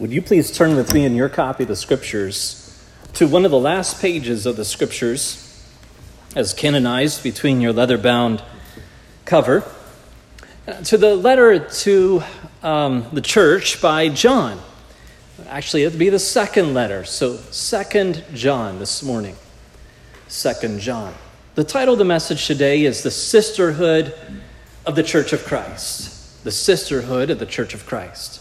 Would you please turn with me in your copy of the scriptures to one of the last pages of the scriptures as canonized between your leather bound cover to the letter to um, the church by John. Actually, it'd be the second letter. So, Second John this morning. Second John. The title of the message today is The Sisterhood of the Church of Christ. The Sisterhood of the Church of Christ.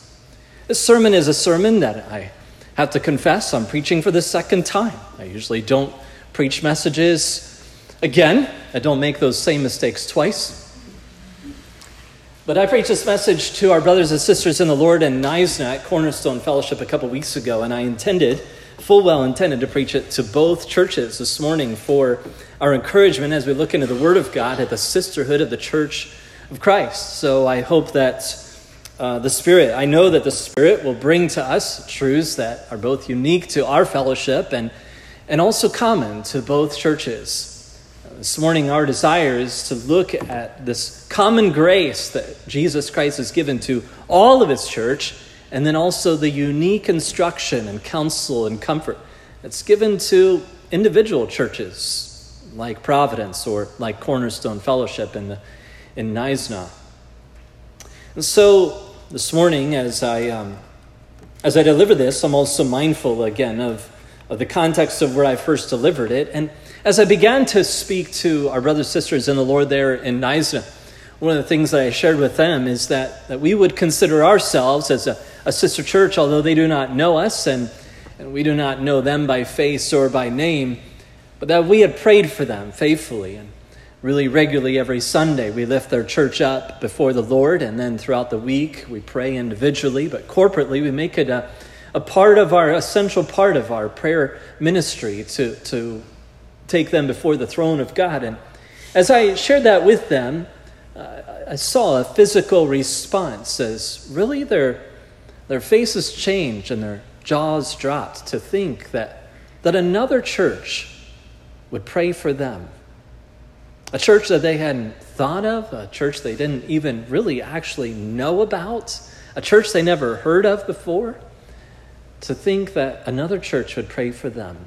This sermon is a sermon that I have to confess I'm preaching for the second time. I usually don't preach messages again, I don't make those same mistakes twice. But I preached this message to our brothers and sisters in the Lord in Knysna at Cornerstone Fellowship a couple weeks ago, and I intended, full well intended, to preach it to both churches this morning for our encouragement as we look into the Word of God at the sisterhood of the Church of Christ. So I hope that uh, the Spirit. I know that the Spirit will bring to us truths that are both unique to our fellowship and, and also common to both churches. Uh, this morning, our desire is to look at this common grace that Jesus Christ has given to all of His church, and then also the unique instruction and counsel and comfort that's given to individual churches like Providence or like Cornerstone Fellowship in, the, in Knysna. And so this morning, as I, um, as I deliver this, I'm also mindful again of, of the context of where I first delivered it. And as I began to speak to our brothers and sisters in the Lord there in Knysna, one of the things that I shared with them is that, that we would consider ourselves as a, a sister church, although they do not know us and, and we do not know them by face or by name, but that we had prayed for them faithfully. And really regularly every Sunday. We lift their church up before the Lord, and then throughout the week we pray individually, but corporately we make it a, a part of our essential part of our prayer ministry to, to take them before the throne of God. And as I shared that with them, uh, I saw a physical response as really their, their faces changed and their jaws dropped to think that, that another church would pray for them a church that they hadn't thought of, a church they didn't even really actually know about, a church they never heard of before, to think that another church would pray for them.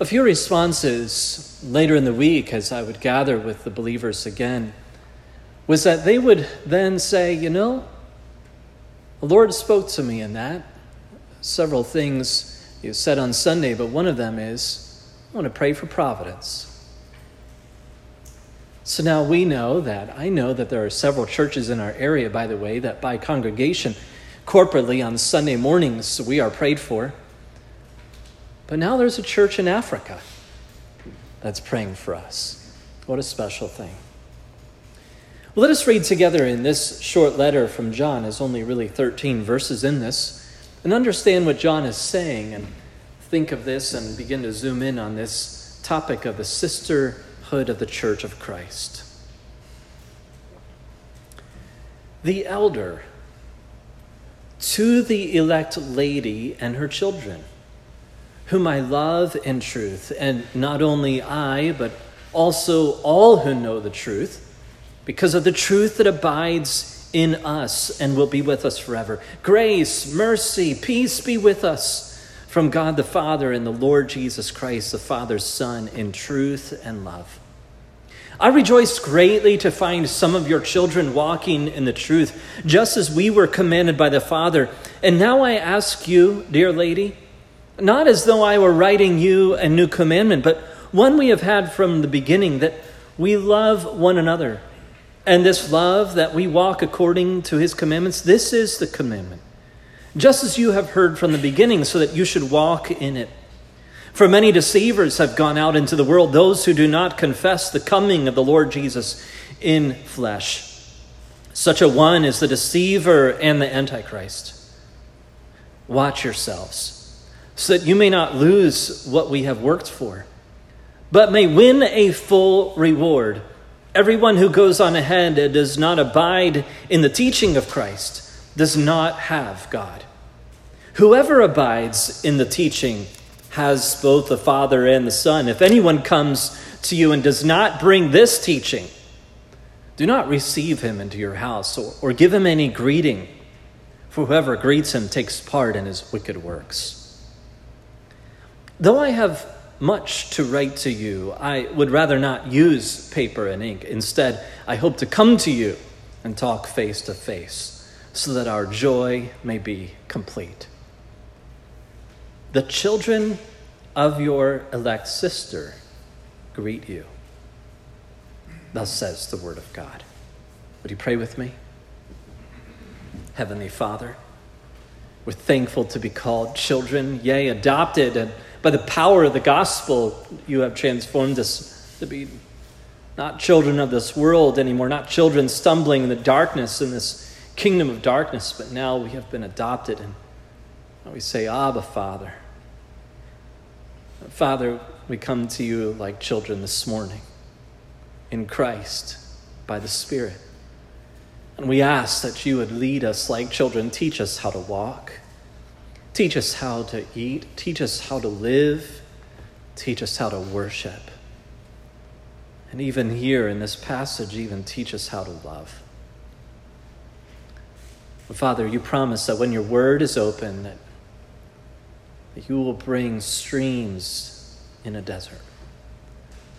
A few responses later in the week, as I would gather with the believers again, was that they would then say, You know, the Lord spoke to me in that. Several things you said on Sunday, but one of them is, I want to pray for providence. So now we know that, I know that there are several churches in our area, by the way, that by congregation, corporately on Sunday mornings, we are prayed for. But now there's a church in Africa that's praying for us. What a special thing. Well, let us read together in this short letter from John, there's only really 13 verses in this, and understand what John is saying and think of this and begin to zoom in on this topic of the sister of the Church of Christ. The elder to the elect lady and her children, whom I love in truth, and not only I, but also all who know the truth, because of the truth that abides in us and will be with us forever. Grace, mercy, peace be with us from God the Father and the Lord Jesus Christ, the Father's Son, in truth and love. I rejoice greatly to find some of your children walking in the truth, just as we were commanded by the Father. And now I ask you, dear lady, not as though I were writing you a new commandment, but one we have had from the beginning, that we love one another. And this love that we walk according to his commandments, this is the commandment. Just as you have heard from the beginning, so that you should walk in it. For many deceivers have gone out into the world, those who do not confess the coming of the Lord Jesus in flesh. Such a one is the deceiver and the antichrist. Watch yourselves, so that you may not lose what we have worked for, but may win a full reward. Everyone who goes on ahead and does not abide in the teaching of Christ does not have God. Whoever abides in the teaching has both the Father and the Son. If anyone comes to you and does not bring this teaching, do not receive him into your house or, or give him any greeting. for whoever greets him takes part in his wicked works. Though I have much to write to you, I would rather not use paper and ink. Instead, I hope to come to you and talk face to face so that our joy may be complete. The children of your elect sister greet you. Thus says the word of God. Would you pray with me? Heavenly Father, we're thankful to be called children, yea, adopted, and by the power of the gospel, you have transformed us to be not children of this world anymore, not children stumbling in the darkness in this kingdom of darkness, but now we have been adopted and we say, Abba, Father. Father, we come to you like children this morning in Christ by the Spirit. And we ask that you would lead us like children, teach us how to walk, teach us how to eat, teach us how to live, teach us how to worship. And even here in this passage, even teach us how to love. Father, you promise that when your word is open, that that you will bring streams in a desert.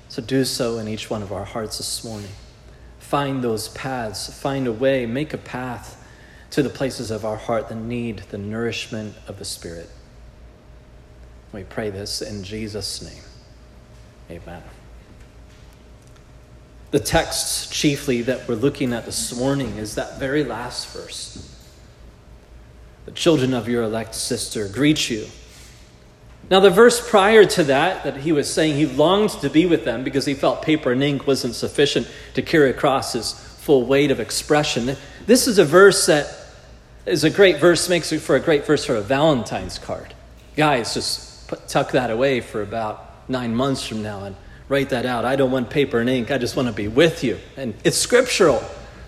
So do so in each one of our hearts this morning. Find those paths, find a way, make a path to the places of our heart that need the nourishment of the Spirit. We pray this in Jesus' name. Amen. The text, chiefly, that we're looking at this morning is that very last verse. The children of your elect sister greet you now, the verse prior to that, that he was saying he longed to be with them because he felt paper and ink wasn't sufficient to carry across his full weight of expression. This is a verse that is a great verse, makes it for a great verse for a Valentine's card. Guys, just put, tuck that away for about nine months from now and write that out. I don't want paper and ink, I just want to be with you. And it's scriptural,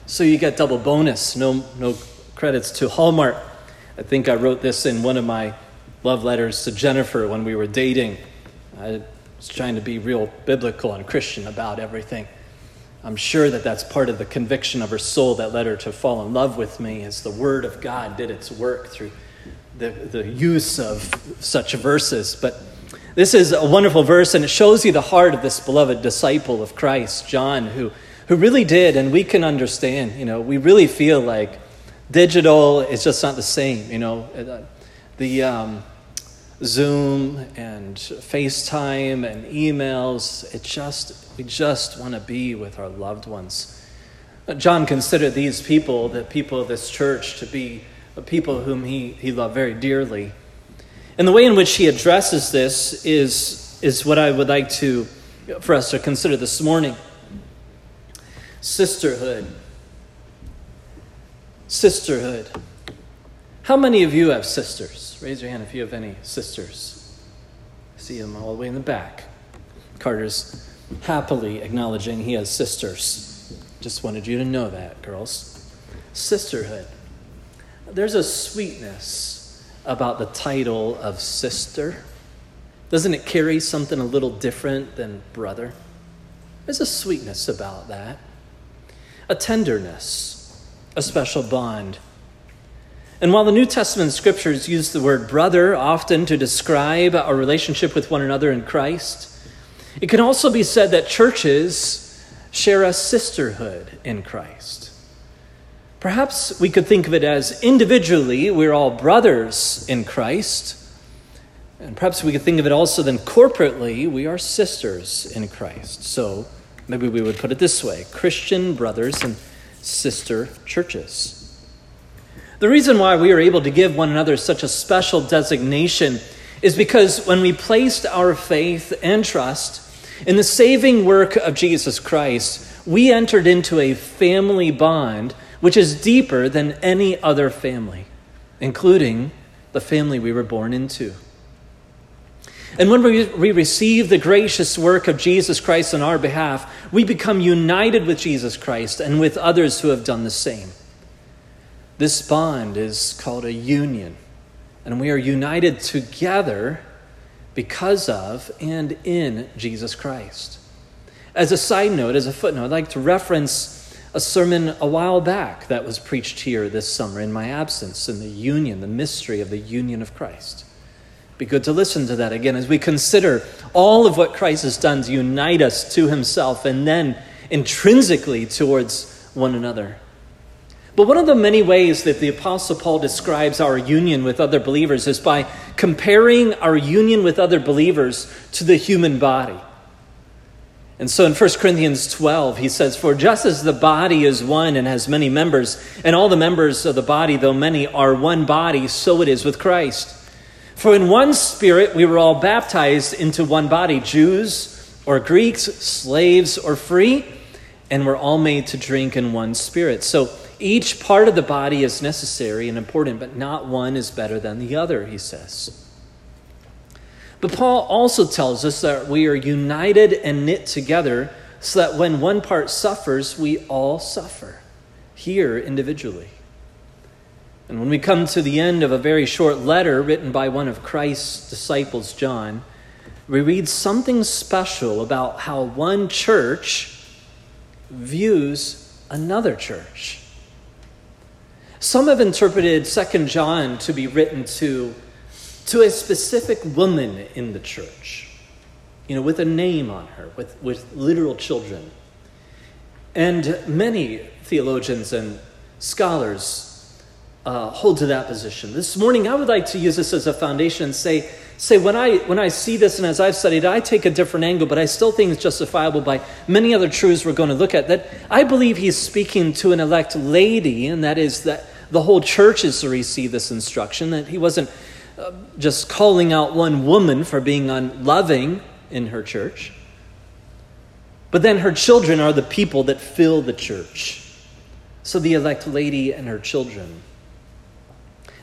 so you get double bonus. No, no credits to Hallmark. I think I wrote this in one of my love letters to Jennifer when we were dating. I was trying to be real biblical and Christian about everything. I'm sure that that's part of the conviction of her soul that led her to fall in love with me as the Word of God did its work through the, the use of such verses. But this is a wonderful verse, and it shows you the heart of this beloved disciple of Christ, John, who, who really did, and we can understand, you know, we really feel like digital is just not the same, you know. The, um, Zoom and FaceTime and emails. It just, we just want to be with our loved ones. John considered these people, the people of this church, to be people whom he, he loved very dearly. And the way in which he addresses this is, is what I would like to, for us to consider this morning sisterhood. Sisterhood. How many of you have sisters? Raise your hand if you have any sisters. I see them all the way in the back. Carter's happily acknowledging he has sisters. Just wanted you to know that, girls. Sisterhood. There's a sweetness about the title of sister. Doesn't it carry something a little different than brother? There's a sweetness about that, a tenderness, a special bond. And while the New Testament scriptures use the word brother often to describe our relationship with one another in Christ, it can also be said that churches share a sisterhood in Christ. Perhaps we could think of it as individually, we're all brothers in Christ. And perhaps we could think of it also then corporately, we are sisters in Christ. So maybe we would put it this way Christian brothers and sister churches. The reason why we are able to give one another such a special designation is because when we placed our faith and trust in the saving work of Jesus Christ, we entered into a family bond which is deeper than any other family, including the family we were born into. And when we, we receive the gracious work of Jesus Christ on our behalf, we become united with Jesus Christ and with others who have done the same. This bond is called a union, and we are united together because of and in Jesus Christ. As a side note, as a footnote, I'd like to reference a sermon a while back that was preached here this summer in my absence in the union, the mystery of the union of Christ. Be good to listen to that again as we consider all of what Christ has done to unite us to himself and then intrinsically towards one another. But one of the many ways that the Apostle Paul describes our union with other believers is by comparing our union with other believers to the human body. And so in 1 Corinthians 12, he says, For just as the body is one and has many members, and all the members of the body, though many, are one body, so it is with Christ. For in one spirit we were all baptized into one body, Jews or Greeks, slaves or free, and we're all made to drink in one spirit. So each part of the body is necessary and important, but not one is better than the other, he says. But Paul also tells us that we are united and knit together so that when one part suffers, we all suffer, here individually. And when we come to the end of a very short letter written by one of Christ's disciples, John, we read something special about how one church views another church. Some have interpreted 2 John to be written to to a specific woman in the church, you know, with a name on her, with, with literal children. And many theologians and scholars uh, hold to that position. This morning, I would like to use this as a foundation and say, say when, I, when I see this and as I've studied, I take a different angle, but I still think it's justifiable by many other truths we're going to look at. That I believe he's speaking to an elect lady, and that is that the whole church is to receive this instruction, that he wasn't uh, just calling out one woman for being unloving in her church. But then her children are the people that fill the church. So the elect lady and her children.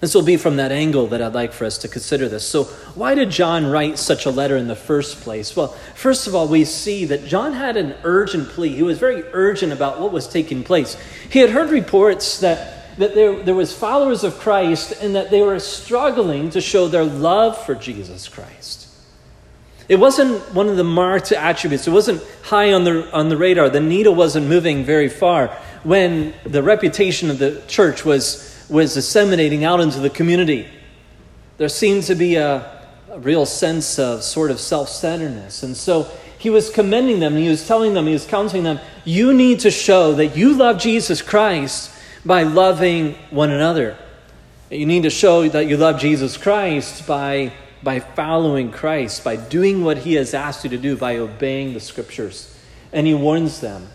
So it'll be from that angle that I'd like for us to consider this. So, why did John write such a letter in the first place? Well, first of all, we see that John had an urgent plea. He was very urgent about what was taking place. He had heard reports that that there, there was followers of Christ and that they were struggling to show their love for Jesus Christ. It wasn't one of the marked attributes. It wasn't high on the, on the radar. The needle wasn't moving very far when the reputation of the church was, was disseminating out into the community. There seemed to be a, a real sense of sort of self centeredness. And so he was commending them, he was telling them, he was counseling them, you need to show that you love Jesus Christ by loving one another. You need to show that you love Jesus Christ by, by following Christ, by doing what he has asked you to do, by obeying the scriptures. And he warns them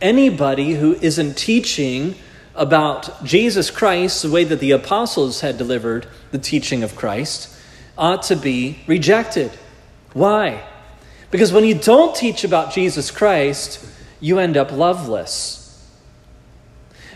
anybody who isn't teaching about Jesus Christ the way that the apostles had delivered the teaching of Christ ought to be rejected. Why? Because when you don't teach about Jesus Christ, you end up loveless.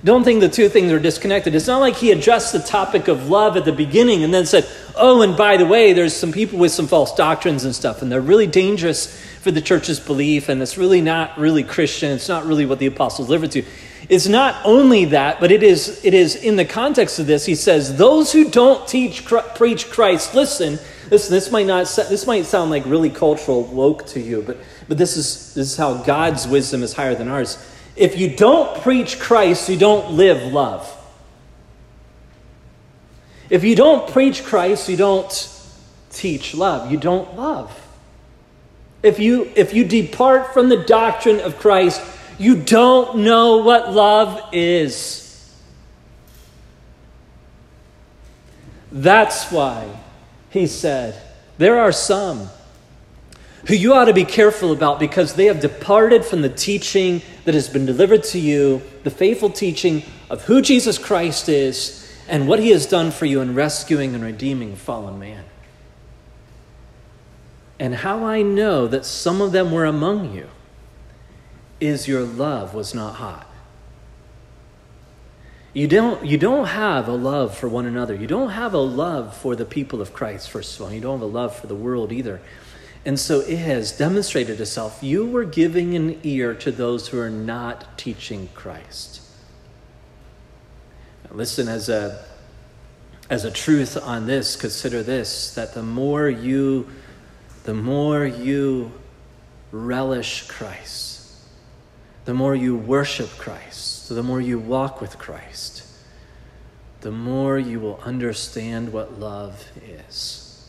Don't think the two things are disconnected. It's not like he addressed the topic of love at the beginning and then said, oh, and by the way, there's some people with some false doctrines and stuff, and they're really dangerous for the church's belief, and it's really not really Christian. It's not really what the apostles delivered to. It's not only that, but it is, it is in the context of this, he says, those who don't teach, preach Christ, listen, listen, this might not, this might sound like really cultural woke to you, but, but this is, this is how God's wisdom is higher than ours. If you don't preach Christ, you don't live love. If you don't preach Christ, you don't teach love. You don't love. If you, if you depart from the doctrine of Christ, you don't know what love is. That's why he said, There are some who you ought to be careful about because they have departed from the teaching that has been delivered to you, the faithful teaching of who Jesus Christ is and what he has done for you in rescuing and redeeming fallen man. And how I know that some of them were among you is your love was not hot. You don't, you don't have a love for one another. You don't have a love for the people of Christ, first of all. You don't have a love for the world either. And so it has demonstrated itself. You were giving an ear to those who are not teaching Christ. Now listen, as a, as a truth on this, consider this that the more you, the more you relish Christ, the more you worship Christ, the more you walk with Christ, the more you will understand what love is.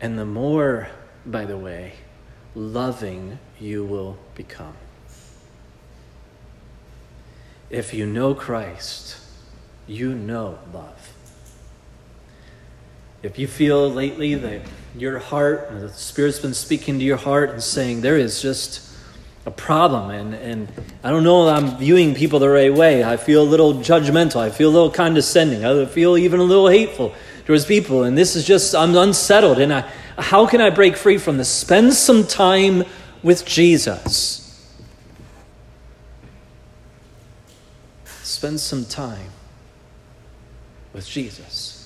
And the more, by the way, loving you will become. If you know Christ, you know love. If you feel lately that your heart, the Spirit's been speaking to your heart and saying there is just a problem, and, and I don't know I'm viewing people the right way. I feel a little judgmental. I feel a little condescending. I feel even a little hateful towards people, and this is just, I'm unsettled. And I, how can I break free from this? Spend some time with Jesus. Spend some time with Jesus.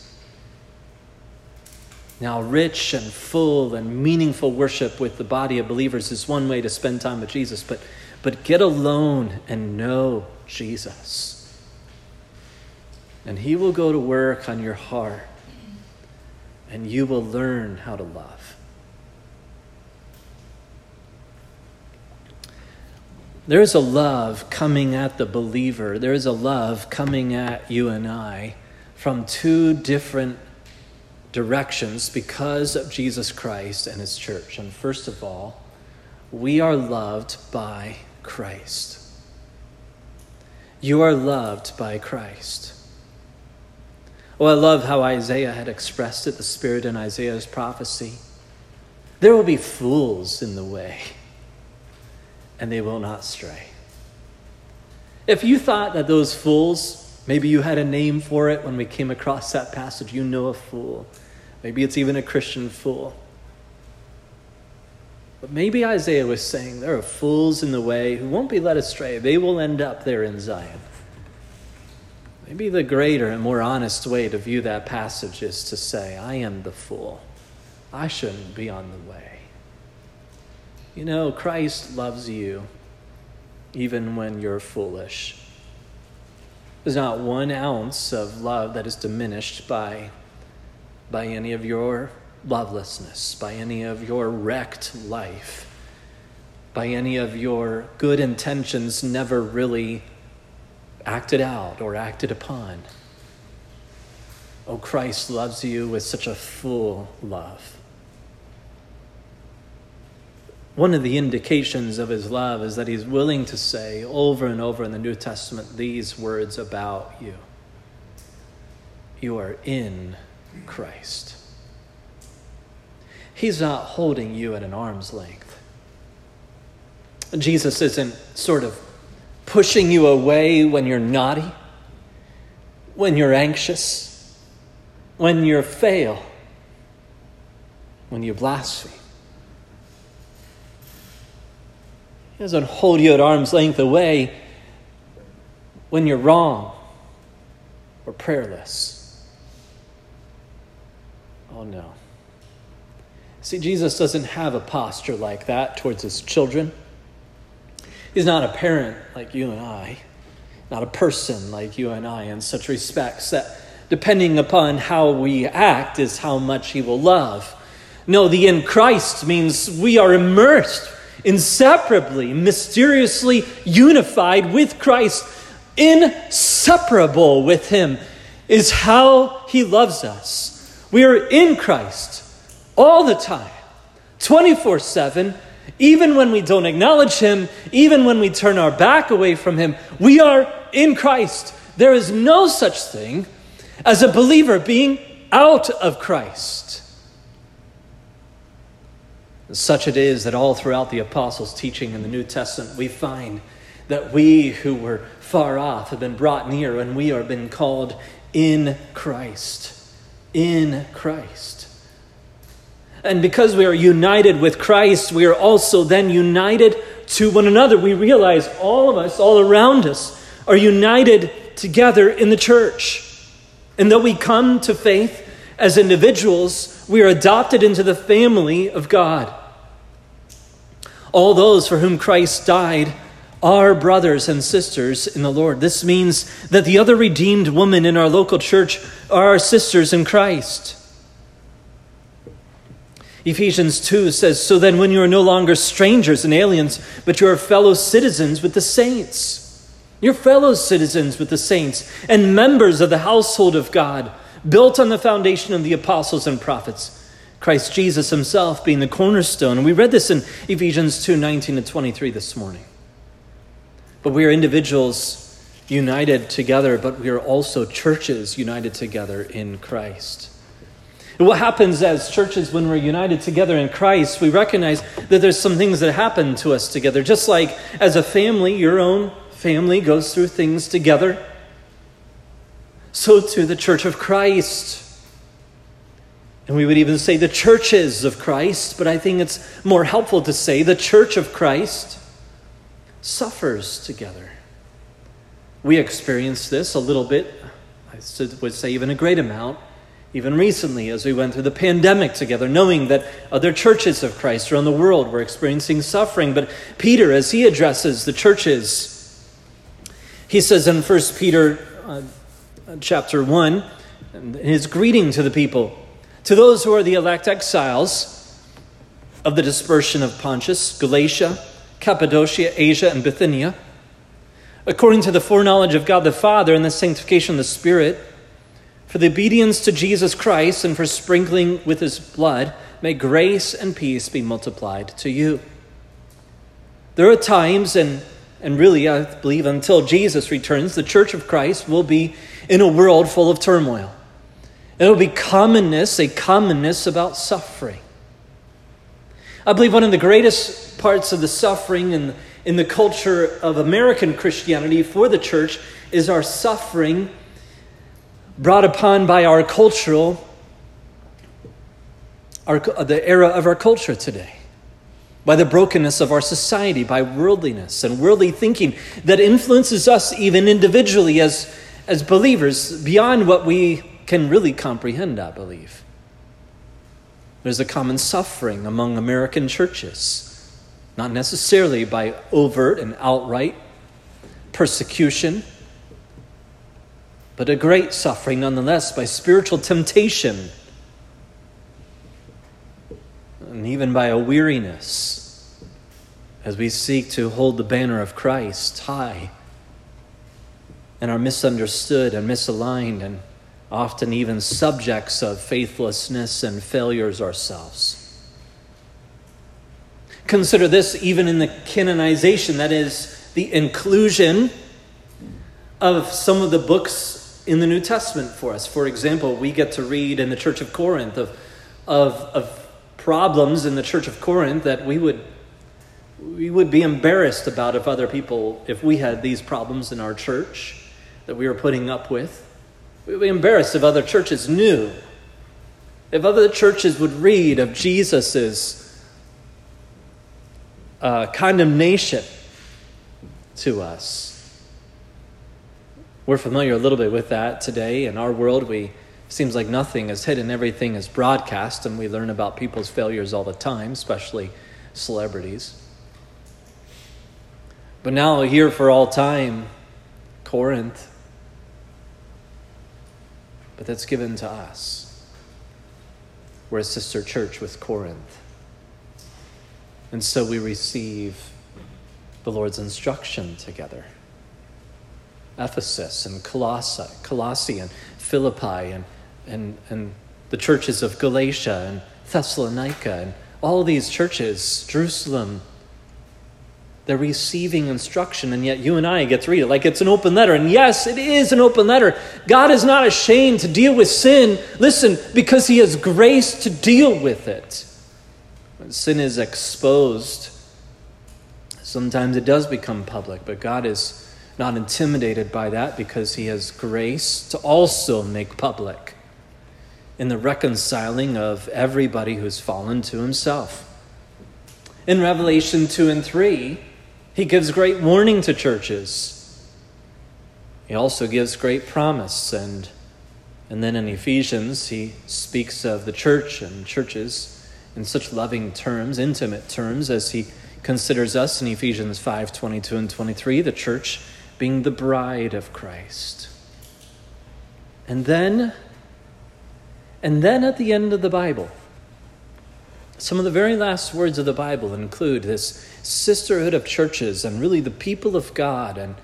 Now, rich and full and meaningful worship with the body of believers is one way to spend time with Jesus, but, but get alone and know Jesus. And He will go to work on your heart, and you will learn how to love. There is a love coming at the believer, there is a love coming at you and I from two different directions because of Jesus Christ and his church. And first of all, we are loved by Christ. You are loved by Christ. Oh, I love how Isaiah had expressed it, the Spirit in Isaiah's prophecy. There will be fools in the way, and they will not stray. If you thought that those fools Maybe you had a name for it when we came across that passage. You know a fool. Maybe it's even a Christian fool. But maybe Isaiah was saying there are fools in the way who won't be led astray. They will end up there in Zion. Maybe the greater and more honest way to view that passage is to say, I am the fool. I shouldn't be on the way. You know, Christ loves you even when you're foolish. There's not one ounce of love that is diminished by, by any of your lovelessness, by any of your wrecked life, by any of your good intentions never really acted out or acted upon. Oh, Christ loves you with such a full love. One of the indications of his love is that he's willing to say over and over in the New Testament these words about you You are in Christ. He's not holding you at an arm's length. Jesus isn't sort of pushing you away when you're naughty, when you're anxious, when you fail, when you blaspheme. Doesn't hold you at arm's length away when you're wrong or prayerless. Oh no. See, Jesus doesn't have a posture like that towards his children. He's not a parent like you and I, not a person like you and I in such respects that depending upon how we act is how much he will love. No, the in Christ means we are immersed inseparably, mysteriously unified with Christ, inseparable with Him, is how He loves us. We are in Christ all the time, 24 7. Even when we don't acknowledge Him, even when we turn our back away from Him, we are in Christ. There is no such thing as a believer being out of Christ. Such it is that all throughout the apostles' teaching in the New Testament, we find that we who were far off have been brought near and we are been called in Christ. In Christ. And because we are united with Christ, we are also then united to one another. We realize all of us, all around us, are united together in the church. And though we come to faith as individuals, we are adopted into the family of God. All those for whom Christ died are brothers and sisters in the Lord. This means that the other redeemed women in our local church are our sisters in Christ. Ephesians 2 says, So then, when you are no longer strangers and aliens, but you are fellow citizens with the saints, you're fellow citizens with the saints and members of the household of God, built on the foundation of the apostles and prophets, Christ Jesus himself being the cornerstone. And we read this in Ephesians 2 19 to 23 this morning. But we are individuals united together, but we are also churches united together in Christ. And what happens as churches when we're united together in Christ, we recognize that there's some things that happen to us together. Just like as a family, your own family goes through things together, so too the church of Christ. And we would even say the churches of Christ, but I think it's more helpful to say the church of Christ suffers together. We experience this a little bit, I would say even a great amount, even recently as we went through the pandemic together, knowing that other churches of Christ around the world were experiencing suffering. But Peter, as he addresses the churches, he says in 1 Peter uh, chapter 1, his greeting to the people, to those who are the elect exiles of the dispersion of Pontus, Galatia, Cappadocia, Asia, and Bithynia, according to the foreknowledge of God the Father and the sanctification of the Spirit, for the obedience to Jesus Christ and for sprinkling with his blood, may grace and peace be multiplied to you. There are times, and, and really, I believe until Jesus returns, the church of Christ will be in a world full of turmoil. It will be commonness, a commonness about suffering. I believe one of the greatest parts of the suffering in, in the culture of American Christianity for the church is our suffering brought upon by our cultural, our, uh, the era of our culture today, by the brokenness of our society, by worldliness and worldly thinking that influences us even individually as, as believers beyond what we can really comprehend, I believe. There's a common suffering among American churches, not necessarily by overt and outright persecution but a great suffering nonetheless by spiritual temptation and even by a weariness as we seek to hold the banner of Christ high and are misunderstood and misaligned and often even subjects of faithlessness and failures ourselves. Consider this even in the canonization, that is, the inclusion of some of the books in the New Testament for us. For example, we get to read in the Church of Corinth of, of, of problems in the Church of Corinth that we would, we would be embarrassed about if other people, if we had these problems in our church that we were putting up with. We would be embarrassed if other churches knew. If other churches would read of Jesus's uh, condemnation to us. We're familiar a little bit with that today. In our world, we seems like nothing is hidden, everything is broadcast, and we learn about people's failures all the time, especially celebrities. But now, here for all time, Corinth. But that's given to us. We're a sister church with Corinth. And so we receive the Lord's instruction together. Ephesus and Colossae, Colossae and Philippi and, and, and the churches of Galatia and Thessalonica and all these churches, Jerusalem, they're receiving instruction, and yet you and I get to read it like it's an open letter. And yes, it is an open letter. God is not ashamed to deal with sin, listen, because He has grace to deal with it. When sin is exposed, sometimes it does become public, but God is not intimidated by that because he has grace to also make public in the reconciling of everybody who's fallen to himself. In Revelation 2 and 3, he gives great warning to churches. He also gives great promise and and then in Ephesians he speaks of the church and churches in such loving terms, intimate terms as he considers us in Ephesians 5, 22 and 23, the church being the bride of Christ. And then, and then at the end of the Bible, some of the very last words of the Bible include this sisterhood of churches and really the people of God. And,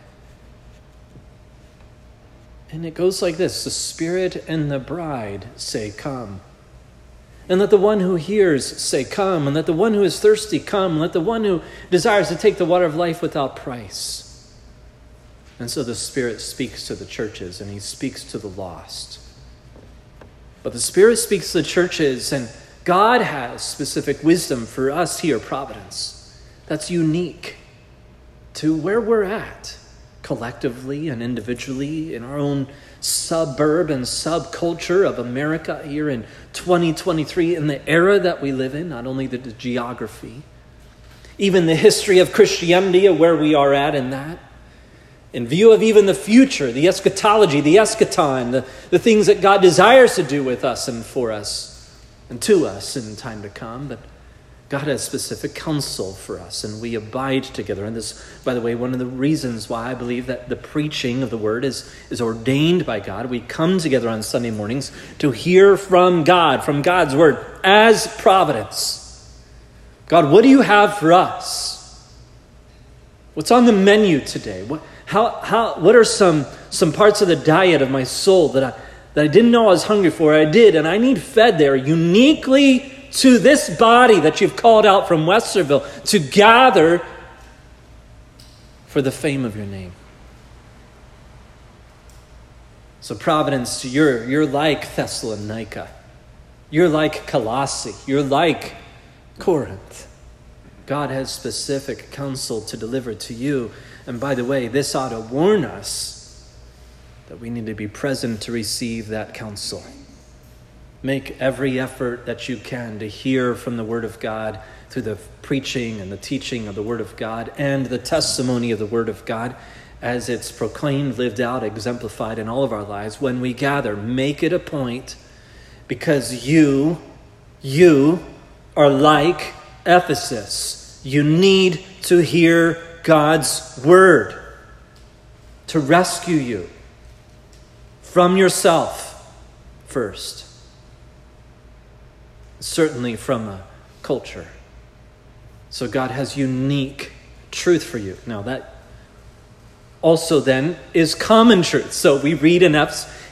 and it goes like this the Spirit and the bride say, Come. And let the one who hears say, Come. And let the one who is thirsty come. Let the one who desires to take the water of life without price. And so the Spirit speaks to the churches and he speaks to the lost. But the Spirit speaks to the churches, and God has specific wisdom for us here, Providence, that's unique to where we're at collectively and individually in our own suburb and subculture of America here in 2023, in the era that we live in, not only the, the geography, even the history of Christianity, where we are at in that in view of even the future, the eschatology, the eschaton, the, the things that God desires to do with us and for us and to us in time to come. But God has specific counsel for us, and we abide together. And this, by the way, one of the reasons why I believe that the preaching of the word is, is ordained by God. We come together on Sunday mornings to hear from God, from God's word, as providence. God, what do you have for us? What's on the menu today? What, how, how, what are some, some parts of the diet of my soul that I, that I didn't know I was hungry for? I did, and I need fed there uniquely to this body that you've called out from Westerville to gather for the fame of your name. So, Providence, you're, you're like Thessalonica. You're like Colossae. You're like Corinth. God has specific counsel to deliver to you. And by the way, this ought to warn us that we need to be present to receive that counsel. Make every effort that you can to hear from the Word of God through the preaching and the teaching of the Word of God and the testimony of the Word of God as it's proclaimed, lived out, exemplified in all of our lives. When we gather, make it a point because you, you are like Ephesus. You need to hear God's word to rescue you from yourself first, certainly from a culture. So God has unique truth for you. Now, that also then is common truth. So we read in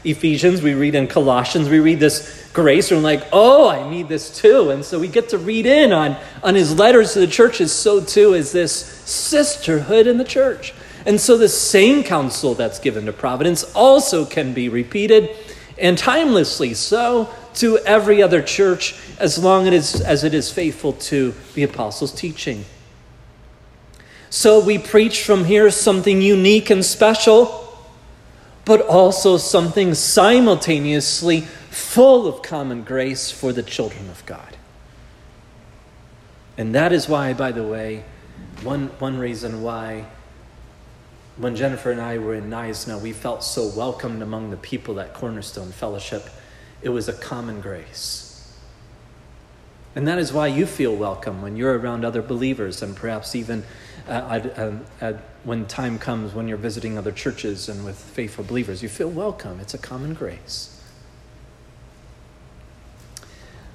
Ephesians, we read in Colossians, we read this grace, and we're like, oh, I need this too. And so we get to read in on, on his letters to the churches. So too is this sisterhood in the church. And so the same counsel that's given to Providence also can be repeated and timelessly so to every other church as long as, it is faithful to the apostles' teaching. So we preach from here something unique and special, but also something simultaneously full of common grace for the children of God. And that is why, by the way, one, one reason why when Jennifer and I were in Knysna, we felt so welcomed among the people at Cornerstone Fellowship. It was a common grace. And that is why you feel welcome when you're around other believers and perhaps even uh, uh, when time comes when you're visiting other churches and with faithful believers. You feel welcome. It's a common grace.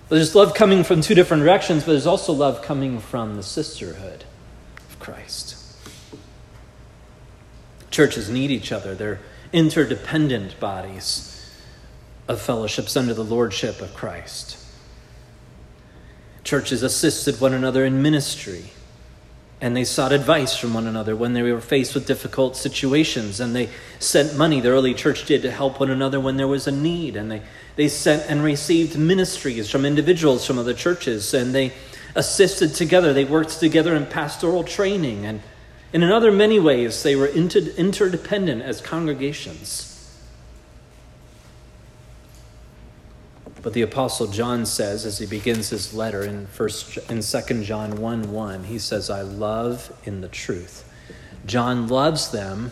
There's love coming from two different directions, but there's also love coming from the sisterhood of Christ. Churches need each other, they're interdependent bodies of fellowships under the lordship of Christ. Churches assisted one another in ministry and they sought advice from one another when they were faced with difficult situations and they sent money. The early church did to help one another when there was a need and they, they sent and received ministries from individuals from other churches and they assisted together. They worked together in pastoral training and, and in other many ways they were inter- interdependent as congregations But the apostle John says as he begins his letter in first in 2 John 1 1, he says, I love in the truth. John loves them,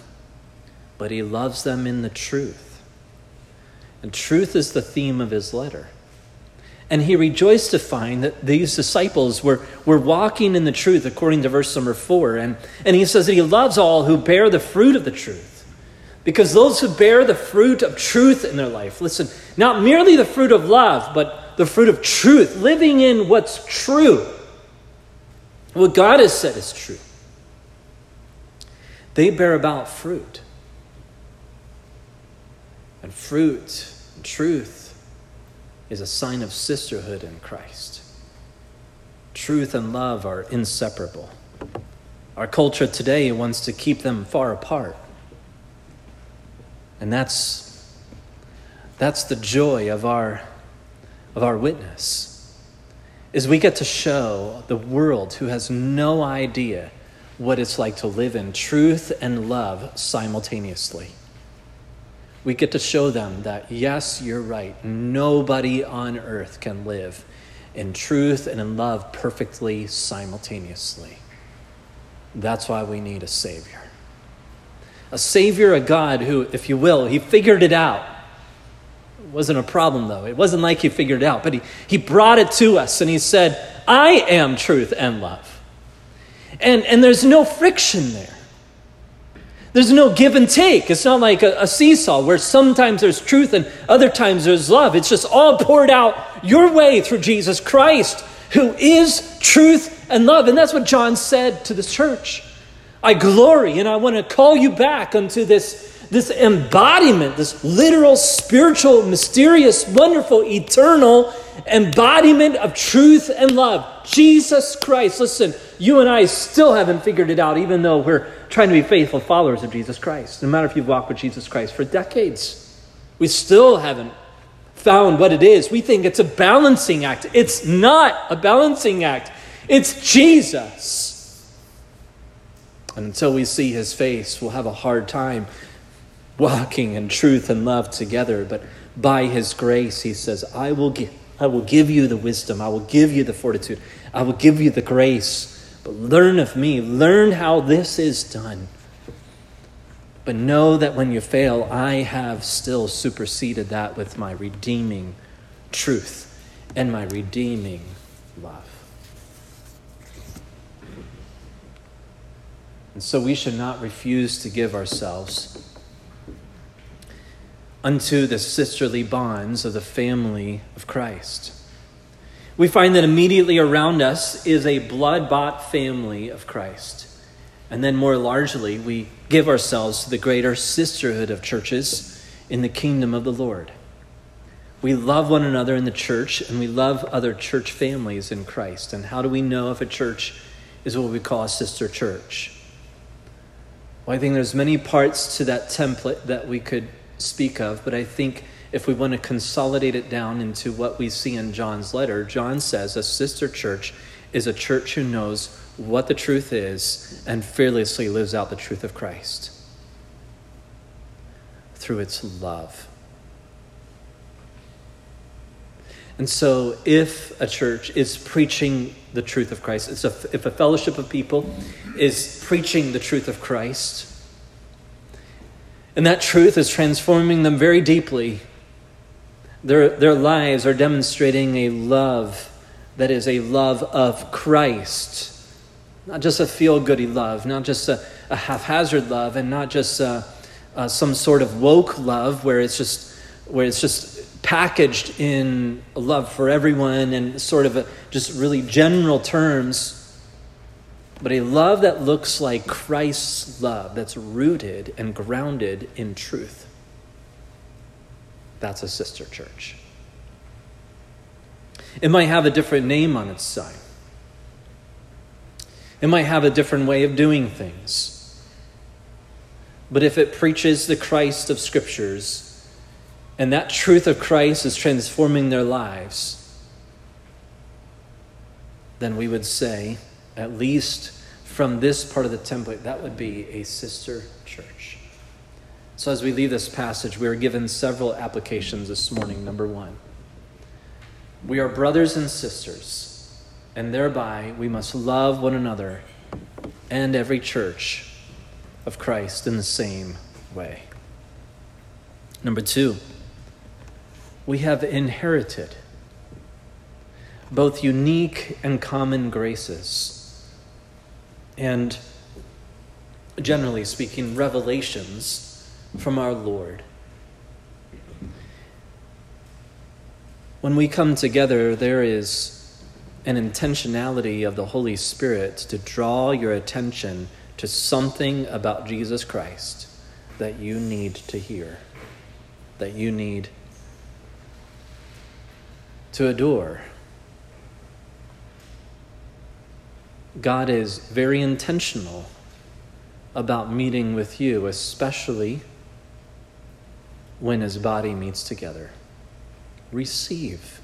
but he loves them in the truth. And truth is the theme of his letter. And he rejoiced to find that these disciples were, were walking in the truth, according to verse number four. And, and he says that he loves all who bear the fruit of the truth. Because those who bear the fruit of truth in their life, listen, not merely the fruit of love, but the fruit of truth, living in what's true, what God has said is true, they bear about fruit. And fruit, and truth, is a sign of sisterhood in Christ. Truth and love are inseparable. Our culture today wants to keep them far apart. And that's, that's the joy of our, of our witness is we get to show the world who has no idea what it's like to live in truth and love simultaneously. We get to show them that, yes, you're right. Nobody on earth can live in truth and in love perfectly simultaneously. That's why we need a Savior. A Savior, a God who, if you will, He figured it out. It wasn't a problem, though. It wasn't like He figured it out, but He, he brought it to us and He said, I am truth and love. And, and there's no friction there. There's no give and take. It's not like a, a, seesaw where sometimes there's truth and other times there's love. It's just all poured out your way through Jesus Christ, who is truth and love. And that's what John said to the church. I glory and I want to call you back unto this, this embodiment, this literal, spiritual, mysterious, wonderful, eternal embodiment of truth and love. Jesus Christ. Listen, you and I still haven't figured it out, even though we're trying to be faithful followers of Jesus Christ. No matter if you've walked with Jesus Christ for decades, we still haven't found what it is. We think it's a balancing act. It's not a balancing act. It's Jesus. And until we see his face, we'll have a hard time walking in truth and love together. But by his grace, he says, I will give, I will give you the wisdom, I will give you the fortitude, I will give you the grace. But learn of me, learn how this is done. But know that when you fail, I have still superseded that with my redeeming truth and my redeeming love. And so we should not refuse to give ourselves unto the sisterly bonds of the family of Christ. We find that immediately around us is a blood bought family of Christ. And then, more largely, we give ourselves to the greater sisterhood of churches in the kingdom of the Lord. We love one another in the church, and we love other church families in Christ. And how do we know if a church is what we call a sister church? Well, I think there's many parts to that template that we could speak of, but I think if we want to consolidate it down into what we see in John's letter, John says a sister church is a church who knows what the truth is and fearlessly lives out the truth of Christ through its love. And so, if a church is preaching the truth of Christ, a, if a fellowship of people is preaching the truth of Christ, and that truth is transforming them very deeply, their, their lives are demonstrating a love that is a love of Christ. Not just a feel goody love, not just a, a haphazard love, and not just a, a, some sort of woke love where it's just where it's just packaged in love for everyone and sort of just really general terms, but a love that looks like Christ's love, that's rooted and grounded in truth. That's a sister church. It might have a different name on its sign. It might have a different way of doing things. But if it preaches the Christ of Scriptures, and that truth of Christ is transforming their lives, then we would say, at least from this part of the template, that would be a sister church. So, as we leave this passage, we are given several applications this morning. Number one, we are brothers and sisters, and thereby we must love one another and every church of Christ in the same way. Number two, we have inherited both unique and common graces, and generally speaking, revelations from our Lord. When we come together, there is an intentionality of the Holy Spirit to draw your attention to something about Jesus Christ that you need to hear, that you need to adore. God is very intentional about meeting with you, especially when his body meets together. Receive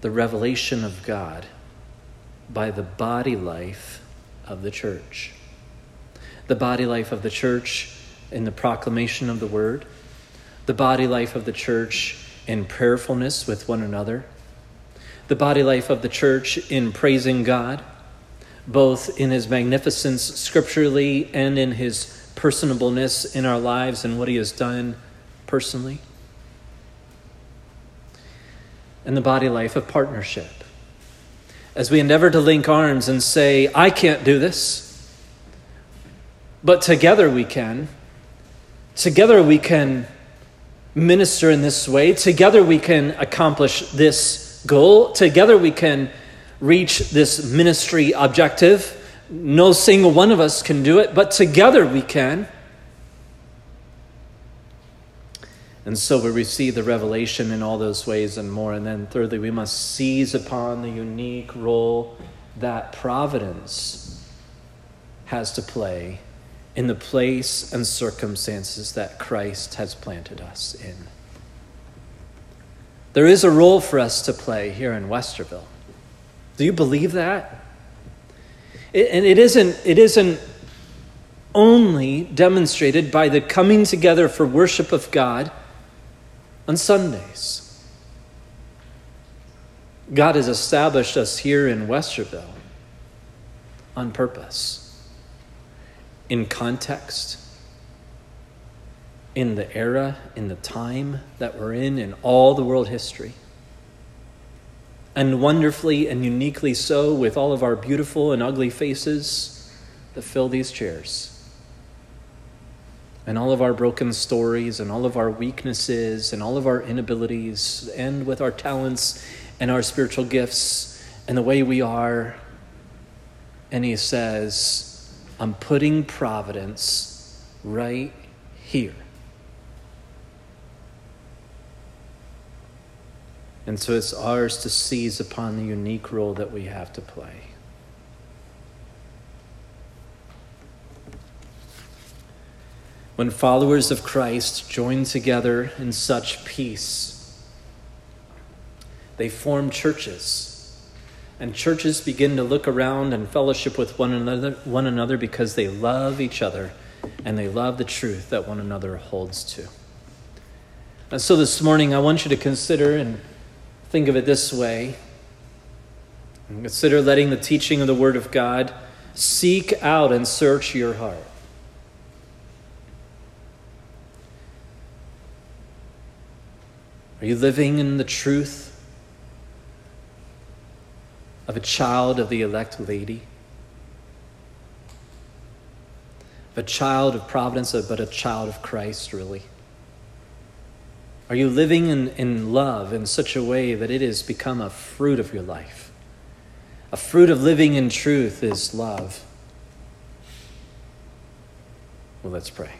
the revelation of God by the body life of the church. The body life of the church in the proclamation of the word, the body life of the church in prayerfulness with one another, the body life of the church in praising God, both in his magnificence scripturally and in his personableness in our lives and what he has done personally, and the body life of partnership. As we endeavor to link arms and say, I can't do this, but together we can. Together we can minister in this way. Together we can accomplish this goal. Together we can reach this ministry objective. No single one of us can do it, but together we can. And so we receive the revelation in all those ways and more. And then, thirdly, we must seize upon the unique role that providence has to play in the place and circumstances that Christ has planted us in. There is a role for us to play here in Westerville. Do you believe that? It, and it isn't, it isn't only demonstrated by the coming together for worship of God on Sundays. God has established us here in Westerville on purpose in context, in the era, in the time that we're in, in all the world history. And wonderfully and uniquely so, with all of our beautiful and ugly faces that fill these chairs. And all of our broken stories, and all of our weaknesses, and all of our inabilities, and with our talents and our spiritual gifts, and the way we are. And he says, I'm putting providence right here. And so it's ours to seize upon the unique role that we have to play. When followers of Christ join together in such peace, they form churches and churches begin to look around and fellowship with one another, one another because they love each other and they love the truth that one another holds to. And so this morning, I want you to consider and think of it this way. Consider letting the teaching of the Word of God seek out and search your heart. Are you living in the truth of a child of the elect lady, of a child of providence, but a child of Christ, really? Are you living in, in love in such a way that it has become a fruit of your life? A fruit of living in truth is love. Well, let's pray.